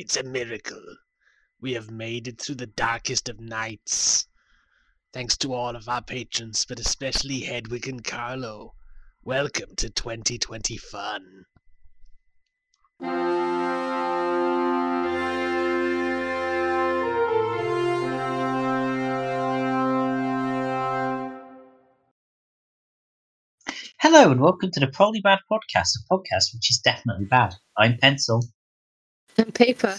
It's a miracle. We have made it through the darkest of nights. Thanks to all of our patrons, but especially Hedwig and Carlo. Welcome to 2020 Fun. Hello and welcome to the Probably Bad Podcast, a podcast which is definitely bad. I'm Pencil. And paper.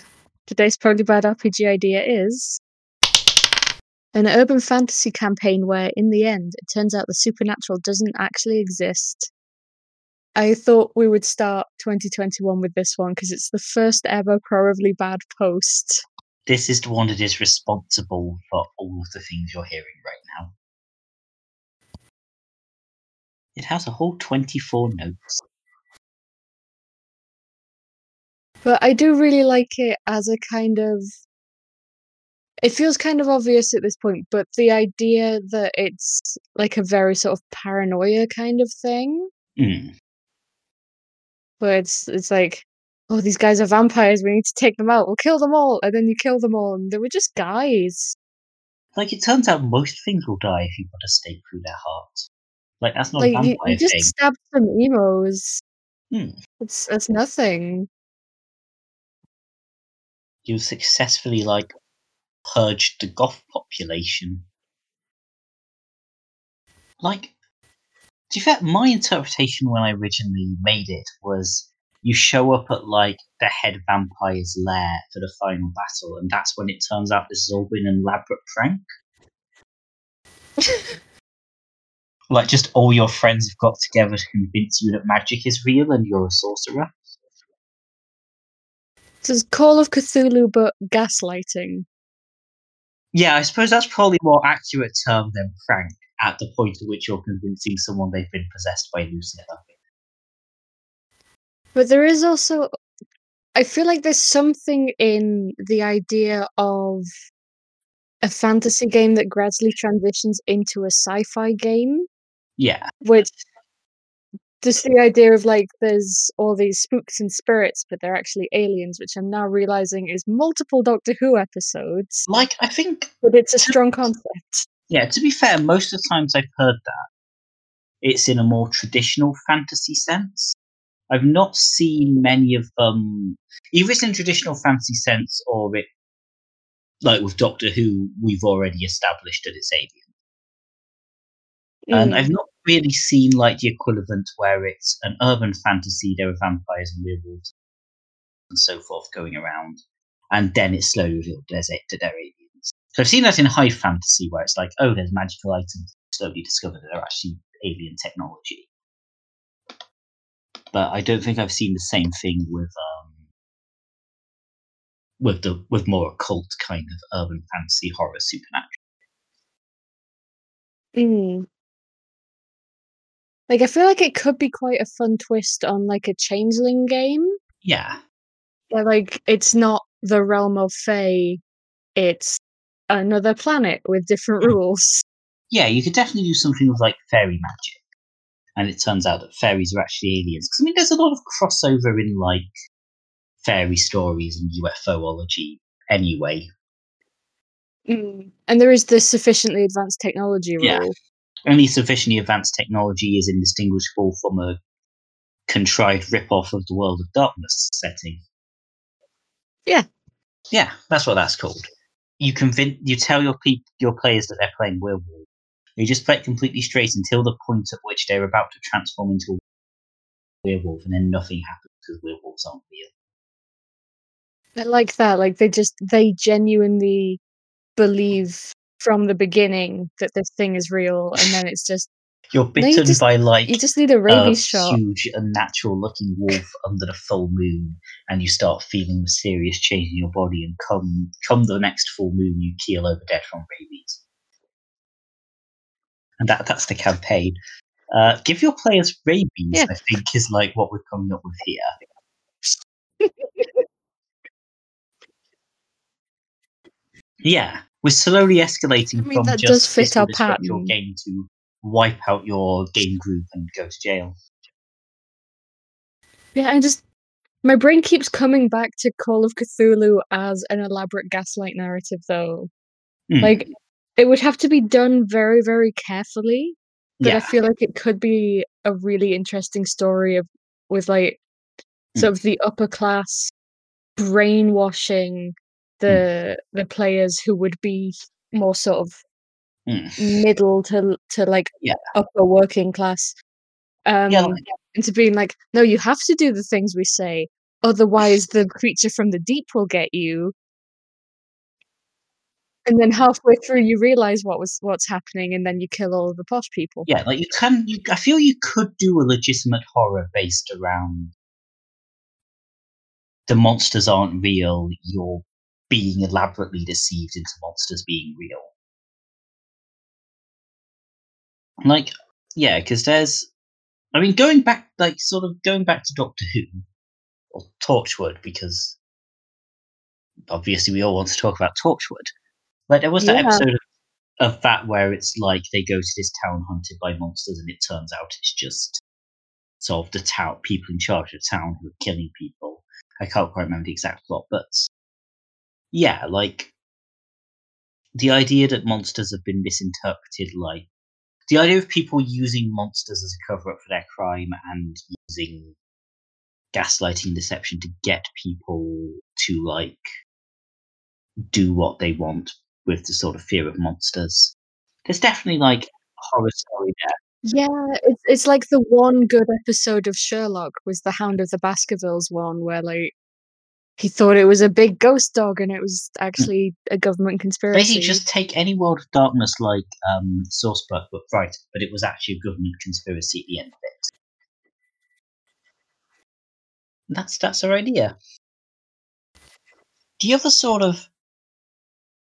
Today's Probably Bad RPG idea is an urban fantasy campaign where, in the end, it turns out the supernatural doesn't actually exist. I thought we would start 2021 with this one because it's the first ever Probably Bad post. This is the one that is responsible for all of the things you're hearing right now. It has a whole 24 notes. But I do really like it as a kind of. It feels kind of obvious at this point, but the idea that it's like a very sort of paranoia kind of thing, Mm. where it's it's like, oh, these guys are vampires. We need to take them out. We'll kill them all, and then you kill them all, and they were just guys. Like, it turns out most things will die if you put a stake through their heart. Like, that's not a like vampire you, you just thing. stabbed some emos. Hmm. It's it's nothing. You successfully, like, purged the goth population. Like, to be fair, my interpretation when I originally made it was you show up at, like, the head vampire's lair for the final battle, and that's when it turns out this has all been an elaborate prank. Like, just all your friends have got together to convince you that magic is real and you're a sorcerer. This is Call of Cthulhu, but gaslighting. Yeah, I suppose that's probably a more accurate term than prank at the point at which you're convincing someone they've been possessed by Lucifer. But there is also, I feel like there's something in the idea of a fantasy game that gradually transitions into a sci-fi game, Yeah, which just the idea of like there's all these spooks and spirits, but they're actually aliens, which I'm now realizing is multiple Doctor Who episodes. like I think, But it's a strong concept. yeah, to be fair, most of the times I've heard that, it's in a more traditional fantasy sense. I've not seen many of them, either it's in traditional fantasy sense or it, like with Doctor Who, we've already established that it's alien. And Mm. I've not really seen like the equivalent where it's an urban fantasy, there are vampires and werewolves and so forth going around, and then it's slowly revealed there's that they're aliens. So I've seen that in high fantasy where it's like, oh, there's magical items slowly discovered that they're actually alien technology. But I don't think I've seen the same thing with um with the with more occult kind of urban fantasy horror supernatural. Mm. Like I feel like it could be quite a fun twist on like a changeling game. Yeah. Where like it's not the realm of Fae, it's another planet with different Mm. rules. yeah, you could definitely do something with like fairy magic. And it turns out that fairies are actually aliens. Because I mean, there's a lot of crossover in like fairy stories and UFOlogy anyway. Mm. And there is the sufficiently advanced technology rule. Yeah. Only sufficiently advanced technology is indistinguishable from a contrived rip-off of the World of Darkness setting. Yeah. Yeah, that's what that's called. You convince, you tell your peop- your players that they're playing werewolf. You just play it completely straight until the point at which they're about to transform into a werewolf, and then nothing happens because werewolves aren't real. I like that. Like they just they genuinely believe from the beginning that this thing is real, and then it's just You're No, you bitten just- by like you just need a rabies shot. huge, unnatural-looking wolf under the full moon, and you start feeling the serious change in your body. And come come the next full moon, you keel over dead from rabies. And that that's the campaign. Uh, give your players rabies. Yeah. I think is like what we're coming up with here. Yeah, we're slowly escalating I mean, from that just does fit our disrupt your pattern. game to wipe out your game group and go to jail. Yeah, and just My brain keeps coming back to Call of Cthulhu as an elaborate gaslight narrative, though. Hmm. Like, it would have to be done very, very carefully. But I feel like it could be a really interesting story of with like Hmm. sort of the upper class brainwashing the the players who would be more sort of Hmm. middle to to like Yeah. upper working class um Yeah, like- into being like no you have to do the things we say otherwise the creature from the deep will get you and then halfway through you realize what was what's happening and then you kill all of the posh people Yeah, like you can. You, I feel you could do a legitimate horror based around the monsters aren't real. You're being elaborately deceived into monsters being real. Like, yeah, because there's. I mean, going back, like, sort of going back to Doctor Who or Torchwood, because obviously we all want to talk about Torchwood. Like, there was that Yeah. episode of of that where it's like they go to this town hunted by monsters and it turns out it's just sort of the town people in charge of the town who are killing people. I can't quite remember the exact plot, but yeah, like the idea that monsters have been misinterpreted, like the idea of people using monsters as a cover up for their crime and using gaslighting and deception to get people to like do what they want with the sort of fear of monsters. There's definitely like a horror story there. yeah it's, it's like the one good episode of sherlock was the hound of the baskervilles one where like he thought it was a big ghost dog and it was actually a government conspiracy Basically, just take any World of Darkness like um, source book, but right, but it was actually a government conspiracy at the end of it. That's that's our idea. Do you have a sort of?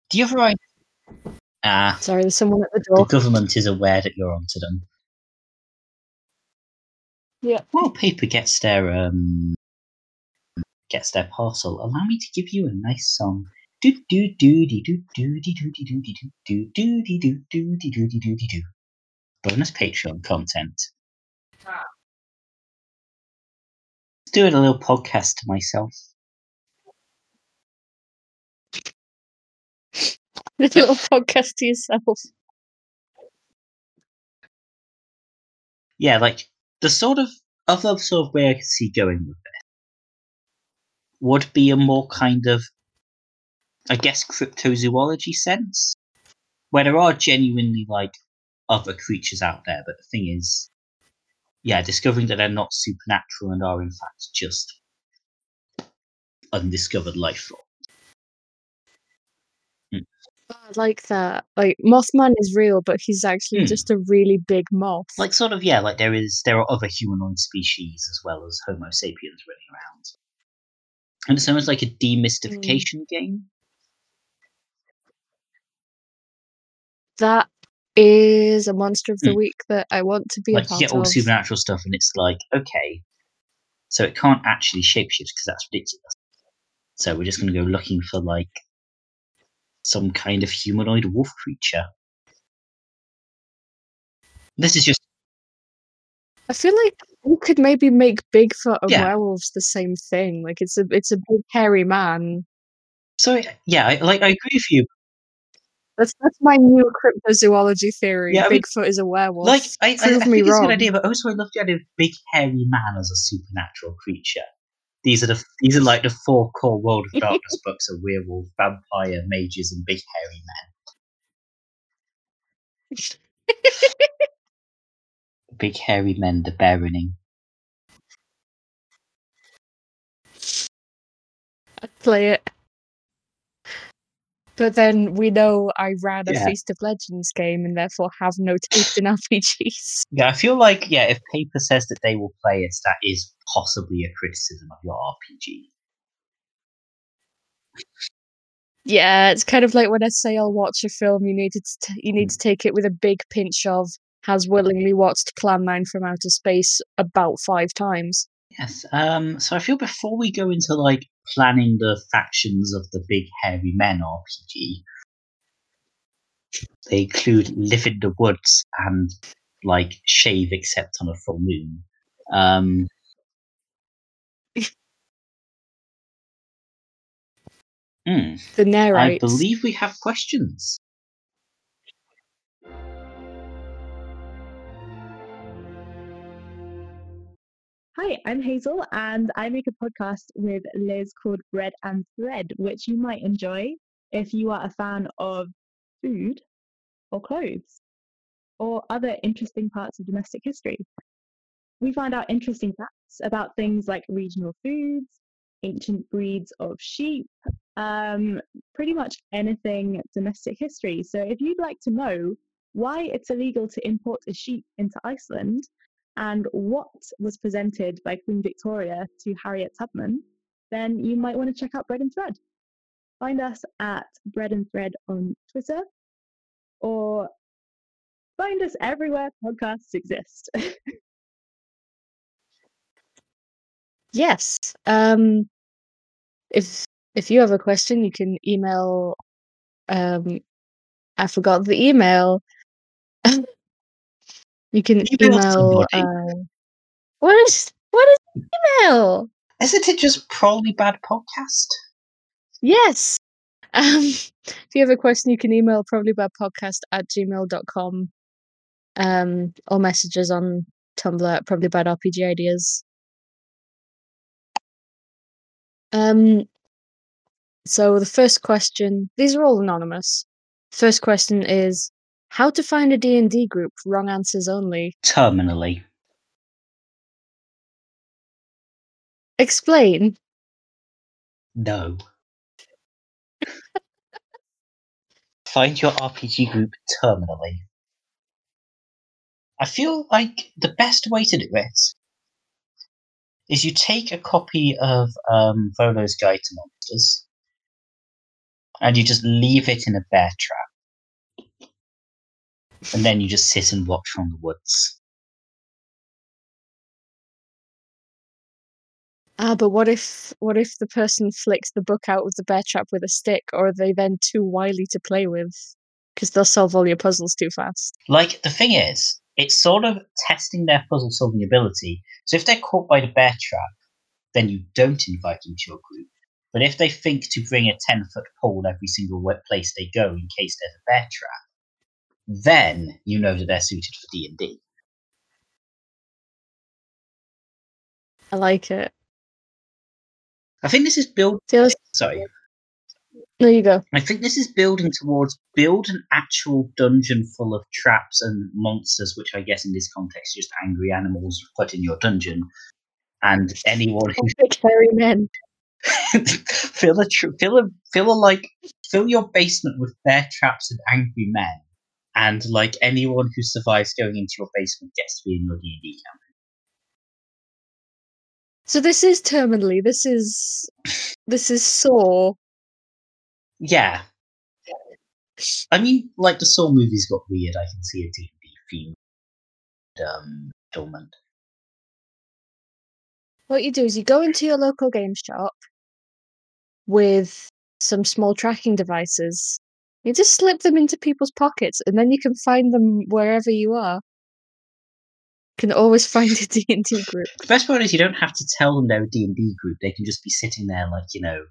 Do you have a idea? Ah, sorry there's someone at the door. the government is aware that you're onto them. Yeah. Well, paper gets their um gets their parcel, allow me to give you a nice song. Do do do dee do do dee do dee do dee do do do dee do do dee do dee do dee do. Bonus Patreon content. Doing a little podcast to myself. a little podcast to yourself Yeah, like the sort of other sort of way I could see going with this would be a more kind of, I guess, cryptozoology sense, where there are genuinely like other creatures out there, but the thing is, yeah, discovering that they're not supernatural and are in fact just undiscovered life forms. I like that. Like Mothman is real, but he's actually Hmm. just a really big moth. Like sort of, yeah, like there is there are other humanoid species as well as Homo sapiens running around. And it's almost like a demystification game. that is a monster of the Hmm. week that I want to be like a you get all of. supernatural stuff and it's like okay so it can't actually shapeshift because that's ridiculous so we're just going to go looking for like some kind of humanoid wolf creature this is just I feel like you could maybe make Bigfoot and uh, Yeah. werewolves the same thing. Like it's a it's a big hairy man. so yeah I, like i agree with you That's that's my new cryptozoology theory. Yeah, I mean, Bigfoot is a werewolf. like I, I, I Prove think me it's a good idea but also i love the idea of big hairy man as a supernatural creature these are the these are like the four core world of darkness books of werewolf vampire mages and big hairy men big hairy men the baroning I'd play it. But then we know I ran a Yeah. Feast of Legends game and therefore have no taste in RPGs. Yeah, I feel like yeah, if paper says that they will play it, that is possibly a criticism of your RPG. Yeah, it's kind of like when I say I'll watch a film, you need to t- you need hmm. to take it with a big pinch of has willingly watched Plan 9 from Outer Space about five times. Yes. Um, so I feel before we go into like planning the factions of the big hairy men RPG, they include live in the woods and like shave except on a full moon. Um, mm, the narrate. I believe we have questions. Hi, I'm Hazel, and I make a podcast with Liz called Bread and Thread, which you might enjoy if you are a fan of food or clothes or other interesting parts of domestic history. We find out interesting facts about things like regional foods, ancient breeds of sheep, um, pretty much anything domestic history. So if you'd like to know why it's illegal to import a sheep into Iceland, and what was presented by Queen Victoria to Harriet Tubman, then you might want to check out Bread and Thread. Find us at Bread and Thread on Twitter or find us everywhere podcasts exist. Yes. Um, if if you have a question, you can email. Um, I forgot the email. you can Email email. Uh, what is what is email? Isn't it just probably bad podcast? Yes. Um, if you have a question, you can email probablybadpodcast at gmail.com um, or messages on Tumblr at ideas. Um, so the first question, these are all anonymous. First question is how to find a D&D group, wrong answers only. Terminally. Explain. No. Find your RPG group terminally. I feel like the best way to do it is you take a copy of um, Volo's Guide to Monsters and you just leave it in a bear trap. And then you just sit and watch from the woods. Ah, but what if what if the person flicks the book out of the bear trap with a stick, or are they then too wily to play with? Because they'll solve all your puzzles too fast. Like, the thing is, it's sort of testing their puzzle solving ability. So if they're caught by the bear trap, then you don't invite them to your group. But if they think to bring a 10 foot pole every single place they go in case there's a bear trap, then you know that they're suited for D&D. I like it. I think this is build. Sorry, there you go. I think this is building towards build an actual dungeon full of traps and monsters, which I guess in this context just angry animals put in your dungeon, and anyone who hairy men. fill a tr- fill a fill a like fill your basement with bear traps and angry men, and like anyone who survives going into your basement gets to be in your D and D camp. So this is terminally. This is this is Saw. Yeah, I mean, like the Saw movies got weird. I can see a D and D themed um filament. What you do is you go into your local game shop with some small tracking devices. You just slip them into people's pockets, and then you can find them wherever you are. You Can always find a D and D group. The best part is you don't have to tell them they're a D and D group. They can just be sitting there, like you know,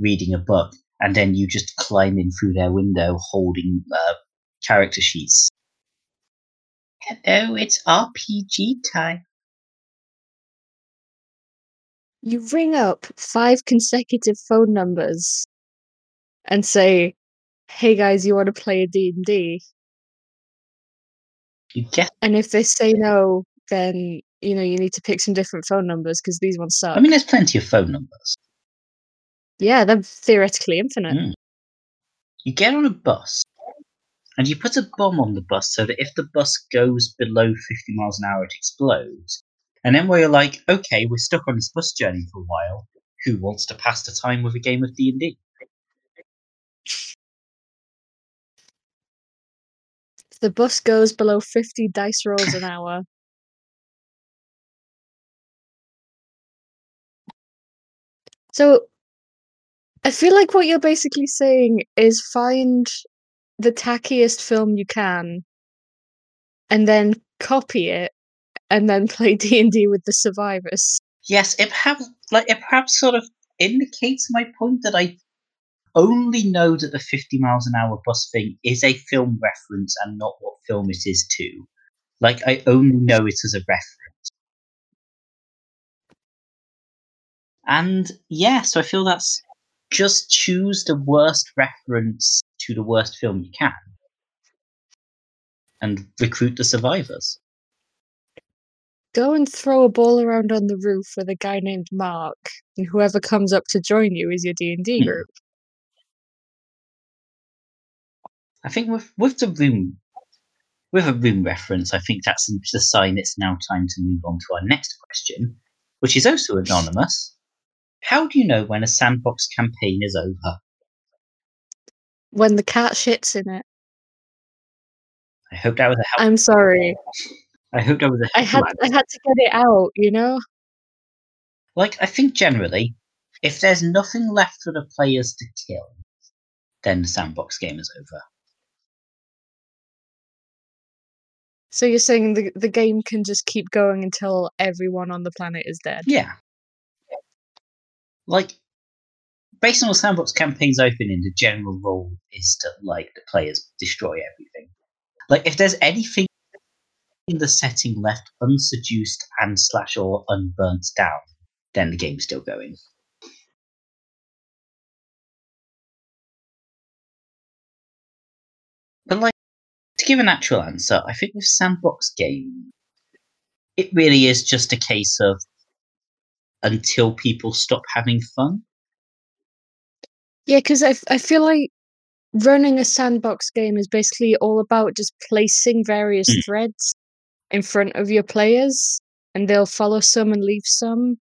reading a book, and then you just climb in through their window holding uh, character sheets. Hello, it's RPG time. You ring up five consecutive phone numbers and say, "Hey guys, you want to play a D and D?" You get. And if they say no, then you know you need to pick some different phone numbers because these ones suck. I mean, there's plenty of phone numbers. yeah, they're theoretically infinite. Mm. You get on a bus, and you put a bomb on the bus so that if the bus goes below 50 miles an hour, it explodes. And then where you're like, okay, we're stuck on this bus journey for a while. Who wants to pass the time with a game of D and D? The bus goes below 50 dice rolls an hour. So I feel like what you're basically saying is find the tackiest film you can and then copy it and then play D&D with the survivors. Yes, it perhaps like it perhaps sort of indicates my point that I only know that the 50 miles an hour bus thing is a film reference and not what film it is to. Like, I only know it as a reference. And yeah, so I feel that's just choose the worst reference to the worst film you can and recruit the survivors. Go and throw a ball around on the roof with a guy named Mark, and whoever comes up to join you is your D and D Hmm. group. I think with with the room with a room reference, I think that's the sign it's now time to move on to our next question, which is also anonymous. How do you know when a sandbox campaign is over? When the cat shits in it. I hope that was a help. I'm sorry. I hope that was a I had I had to get it out, you know? Like, I think generally, if there's nothing left for the players to kill, then the sandbox game is over. So you're saying the the game can just keep going until everyone on the planet is dead? Yeah. Like, based on the sandbox campaign's opening, the general rule is to, like, the players destroy everything. Like, if there's anything in the setting left unseduced and slash or unburnt down, then the game's still going. But like to give an actual answer, I think with sandbox game, it really is just a case of until people stop having fun. Yeah, because I, I feel like running a sandbox game is basically all about just placing various Mm. threads in front of your players, and they'll follow some and leave some,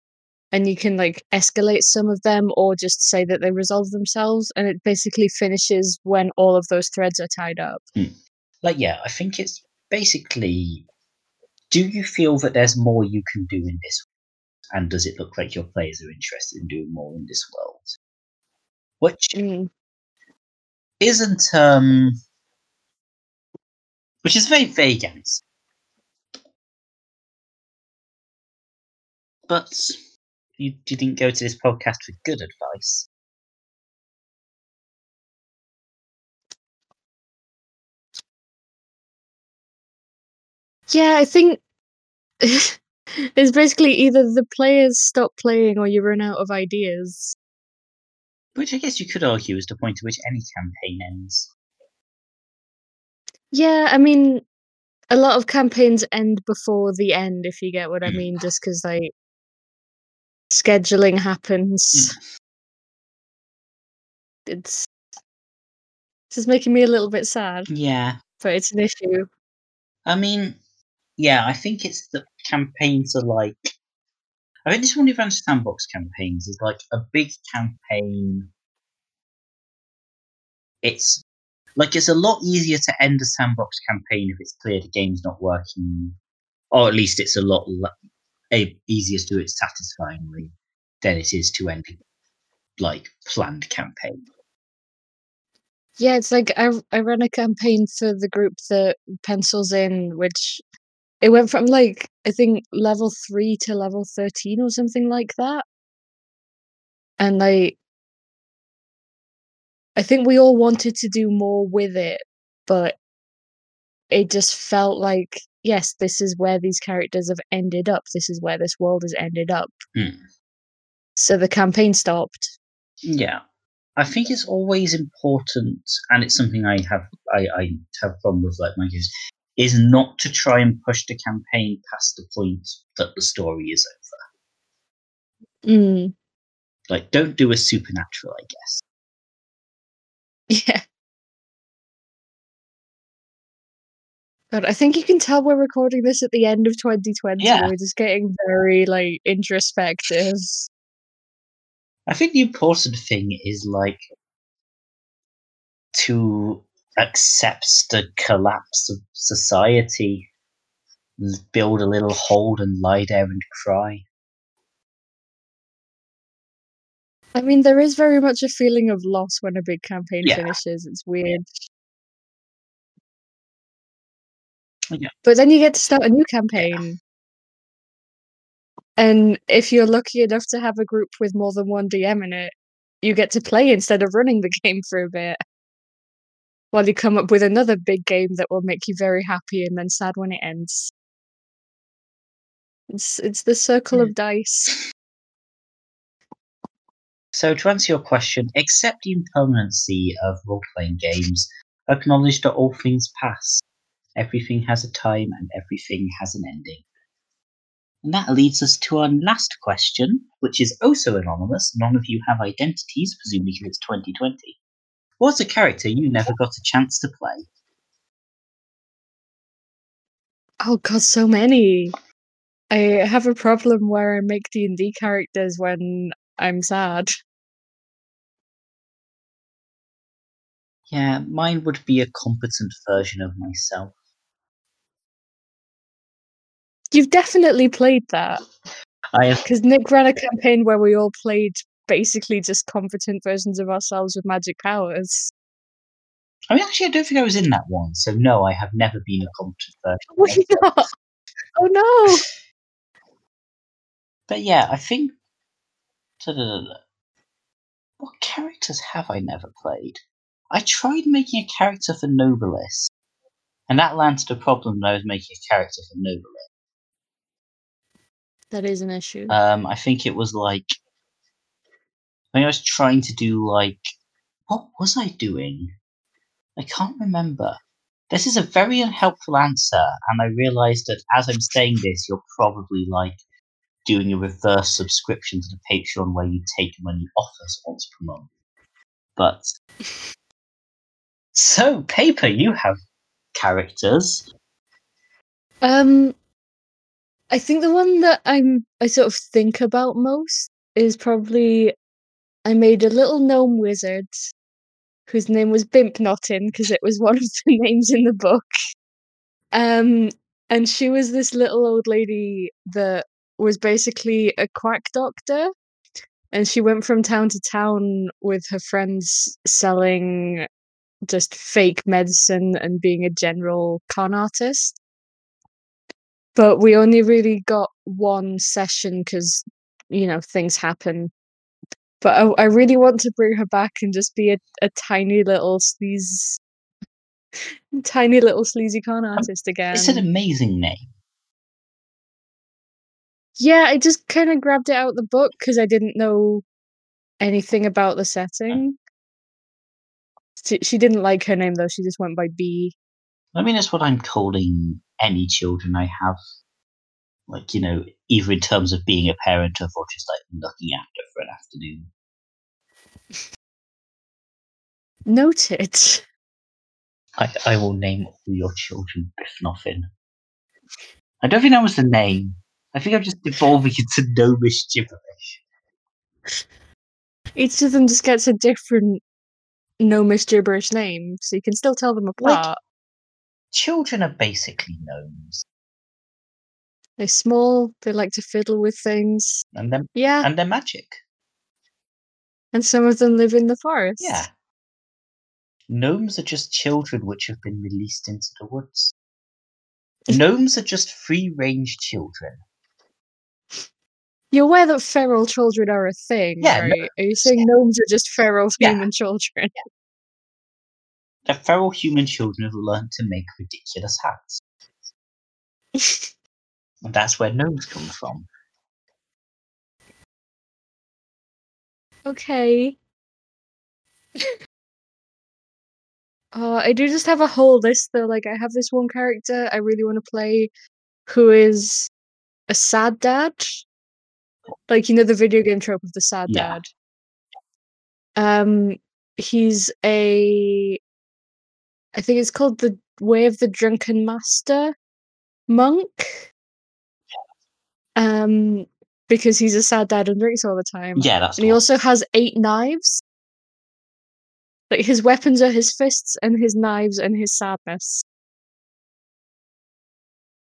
and you can like escalate some of them or just say that they resolve themselves, and it basically finishes when all of those threads are tied up. Like, yeah, I think it's basically do you feel that there's more you can do in this? World? And does it look like your players are interested in doing more in this world? Which Mm. isn't um which is a very vague answer. But you, you didn't go to this podcast for good advice. Yeah, I think it's basically either the players stop playing or you run out of ideas. Which I guess you could argue is the point at which any campaign ends. Yeah, I mean, a lot of campaigns end before the end, if you get what I Mm. mean, just because like scheduling happens. It's this is making me a little bit sad, Yeah. but it's an issue. I mean, yeah, I think it's the campaigns are like. I think this one of Advanced Sandbox campaigns is like a big campaign. It's like it's a lot easier to end a sandbox campaign if it's clear the game's not working, or at least it's a lot le- easier to do it satisfyingly than it is to end like planned campaign. Yeah, it's like I I ran a campaign for the group that pencils in, which it went from like I think level three to level thirteen or something like that, and like I think we all wanted to do more with it, but it just felt like yes, this is where these characters have ended up. This is where this world has ended up. Hmm. So the campaign stopped. Yeah, I think it's always important, and it's something I have I, I have a problem with like my games, is not to try and push the campaign past the point that the story is over. Mm, Like, don't do a supernatural, I guess. yeah. But I think you can tell we're recording this at the end of 2020. Yeah. We're just getting very like introspective. I think the important thing is like to accept the collapse of society, build a little hold and lie there and cry. I mean, there is very much a feeling of loss when a big campaign Yeah. finishes. It's weird. Yeah. But then you get to start a new campaign. And if you're lucky enough to have a group with more than one DM in it, you get to play instead of running the game for a bit. While you come up with another big game that will make you very happy and then sad when it ends. It's it's the circle Hmm. of dice. So, to answer your question, accept the impermanency of role playing games. Acknowledge that all things pass. Everything has a time and everything has an ending. And that leads us to our last question, which is also anonymous. None of you have identities, presumably because it's 2020. What's a character you never got a chance to play? Oh god, so many. I have a problem where I make D and D characters when I'm sad. Yeah, mine would be a competent version of myself. You've definitely played that I have because Nick ran a campaign where we all played basically just competent versions of ourselves with magic powers. I mean, actually, I don't think I was in that one, so no, I have never been a competent version. Why not? Oh no! But yeah, I think. Da-da-da-da. What characters have I never played? I tried making a character for Nobilis, and that landed a problem when I was making a character for Nobilis. That is an issue. Um, I think it was like. I think I was trying to do like. What was I doing? I can't remember. This is a very unhelpful answer, and I realise that as I'm saying this, you're probably like doing a reverse subscription to the Patreon where you take money off us once per month. But so, paper, you have characters. Um, I think the one that I'm I sort of think about most is probably I made a little gnome wizard whose name was Bimpnottin because it was one of the names in the book. Um, and she was this little old lady that was basically a quack doctor, and she went from town to town with her friends selling just fake medicine and being a general con artist but we only really got one session because you know things happen but I, I really want to bring her back and just be a, a tiny little sleaze tiny little sleazy con um, artist again It's an amazing name. yeah i just kind of grabbed it out of the book because i didn't know anything about the uh. setting she, she didn't like her name though she just went by b I mean, it's what I'm calling any children I have. Like, you know, either in terms of being a parent of or just like looking after for an afternoon. noted I, I will name all your children Nothing. I don't think that was the name. I think I'm just evolving into gnomish gibberish. each of them just gets a different gnomish gibberish name so you can still tell them Like- apart Children are basically gnomes, They're small, they like to fiddle with things. and they're, Yeah, and they're magic. and some of them live in the forest. Yeah. Gnomes are just children which have been released into the woods. Gnomes are just free range children. You're aware that feral children are a thing, Yeah, right? Are you saying gnomes are just feral Yeah. human children? The feral human children have learned to make ridiculous hats. And that's where gnomes come from. okay. Uh, I do just have a whole list though. Like, I have this one character I really want to play who is a sad dad. Like, you know, the video game trope of the sad Yeah. dad. Um, he's a. I think it's called the Way of the Drunken Master monk. Um, because he's a sad dad and drinks all the time. Yeah, that's And he also has eight knives. Like his weapons are his fists and his knives and his sadness.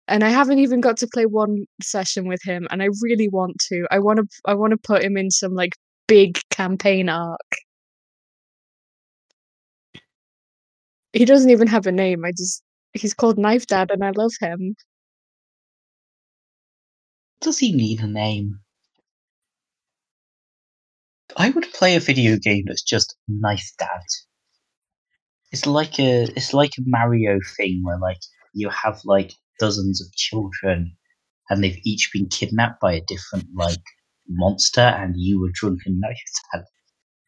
And I haven't even got to play one session with him, and I really want to. I want to. I want to put him in some like big campaign arc. He doesn't even have a name. I just he's called Knife Dad, and I love him. Does he need a name? I would play a video game that's just Knife Dad. It's like a it's like a Mario thing where like you have like dozens of children and they've each been kidnapped by a different like monster and you were drunken knife dad.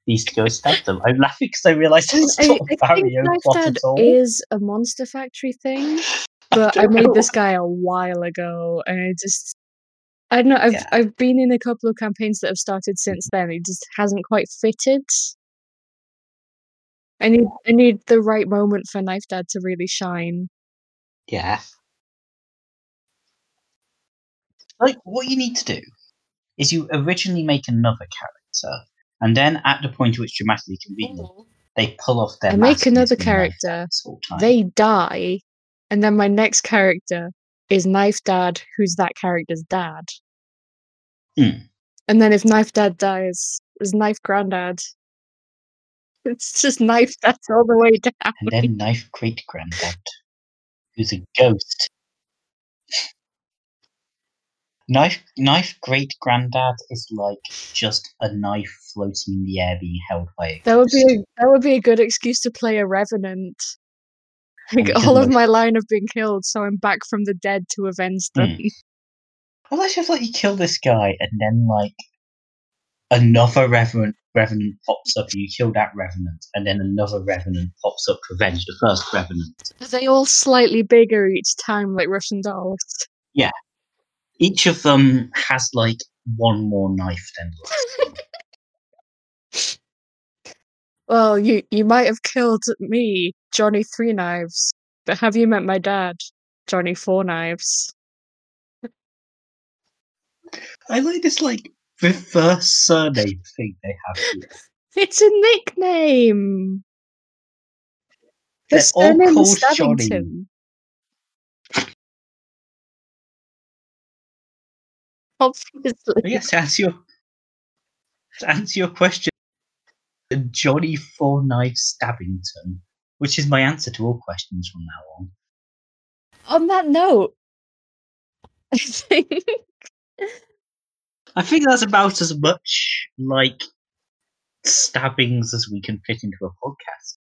Needs to go stab them. I'm laughing because I realised it's I, not I think Mario Knife plot Dad at all. is a Monster Factory thing, but I don't made know. this guy a while ago, and I just. I don't know. I've Yeah. I've been in a couple of campaigns that have started since then. It just hasn't quite fitted. I need I need the right moment for Knife Dad to really shine. Yeah. Like, what you need to do is you originally make another character, and then at the point at which dramatically convenient, mm-hmm. they pull off their I make mask and another it's been Knife Dad character, this whole time. They die, and then my next character is Is knife Dad, who's that character's dad. Hmm. And then if Knife Dad dies, is Knife Granddad. It's just Knife Dad all the way down. and then Knife Great Granddad, who's a ghost. Knife Knife Great Granddad is like just a knife floating in the air being held by a That would be a, that would be a good excuse to play a revenant. Like all of my line have been killed, so I'm back from the dead to avenge them. Hmm. Unless if like you kill this guy and then like another revenant revenant pops up and you kill that revenant and then another revenant pops up to avenge the first revenant. Are they all slightly bigger each time, like Russian dolls? Yeah. Each of them has like one more knife than the last. Well, you you might have killed me, Johnny Three Knives, but have you met my dad, Johnny Four Knives? I like this like reverse surname thing they have here. It's a nickname. They're all called Johnny. Stabbington. Obviously. Yes, to answer your to answer your question, Johnny Four Knives Stabbington, which is my answer to all questions from now on. On that note, I think I think that's about as much like stabbings as we can fit into a podcast.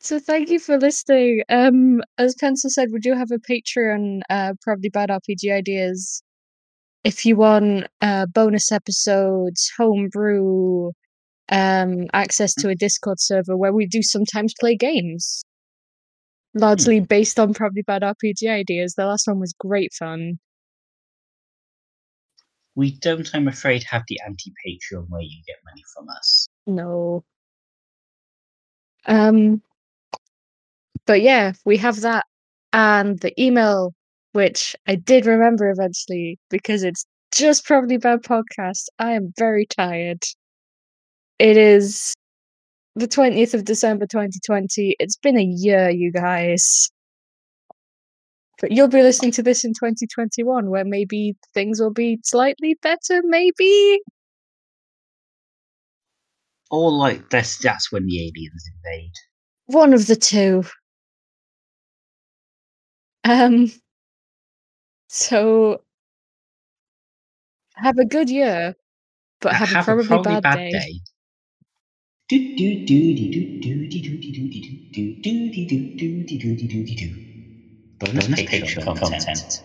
so. Thank you for listening. Um, as Pencil said, we do have a Patreon. Uh, probably bad RPG ideas. If you want uh bonus episodes, homebrew, um, access to a Discord server where we do sometimes play games, largely based on probably bad RPG ideas. The last one was great fun. We don't, I'm afraid, have the anti Patreon where you get money from us. No. Um but yeah, we have that and the email which I did remember eventually because it's just probably bad podcast. I am very tired. It is the 20th of December 2020. It's been a year, you guys. But you'll be listening to this in 2021 where maybe things will be slightly better, maybe. Or like that's that's when the aliens invade. One of the two. Um. So have a good year, but have, a probably, bad, day. Bonus Patreon content.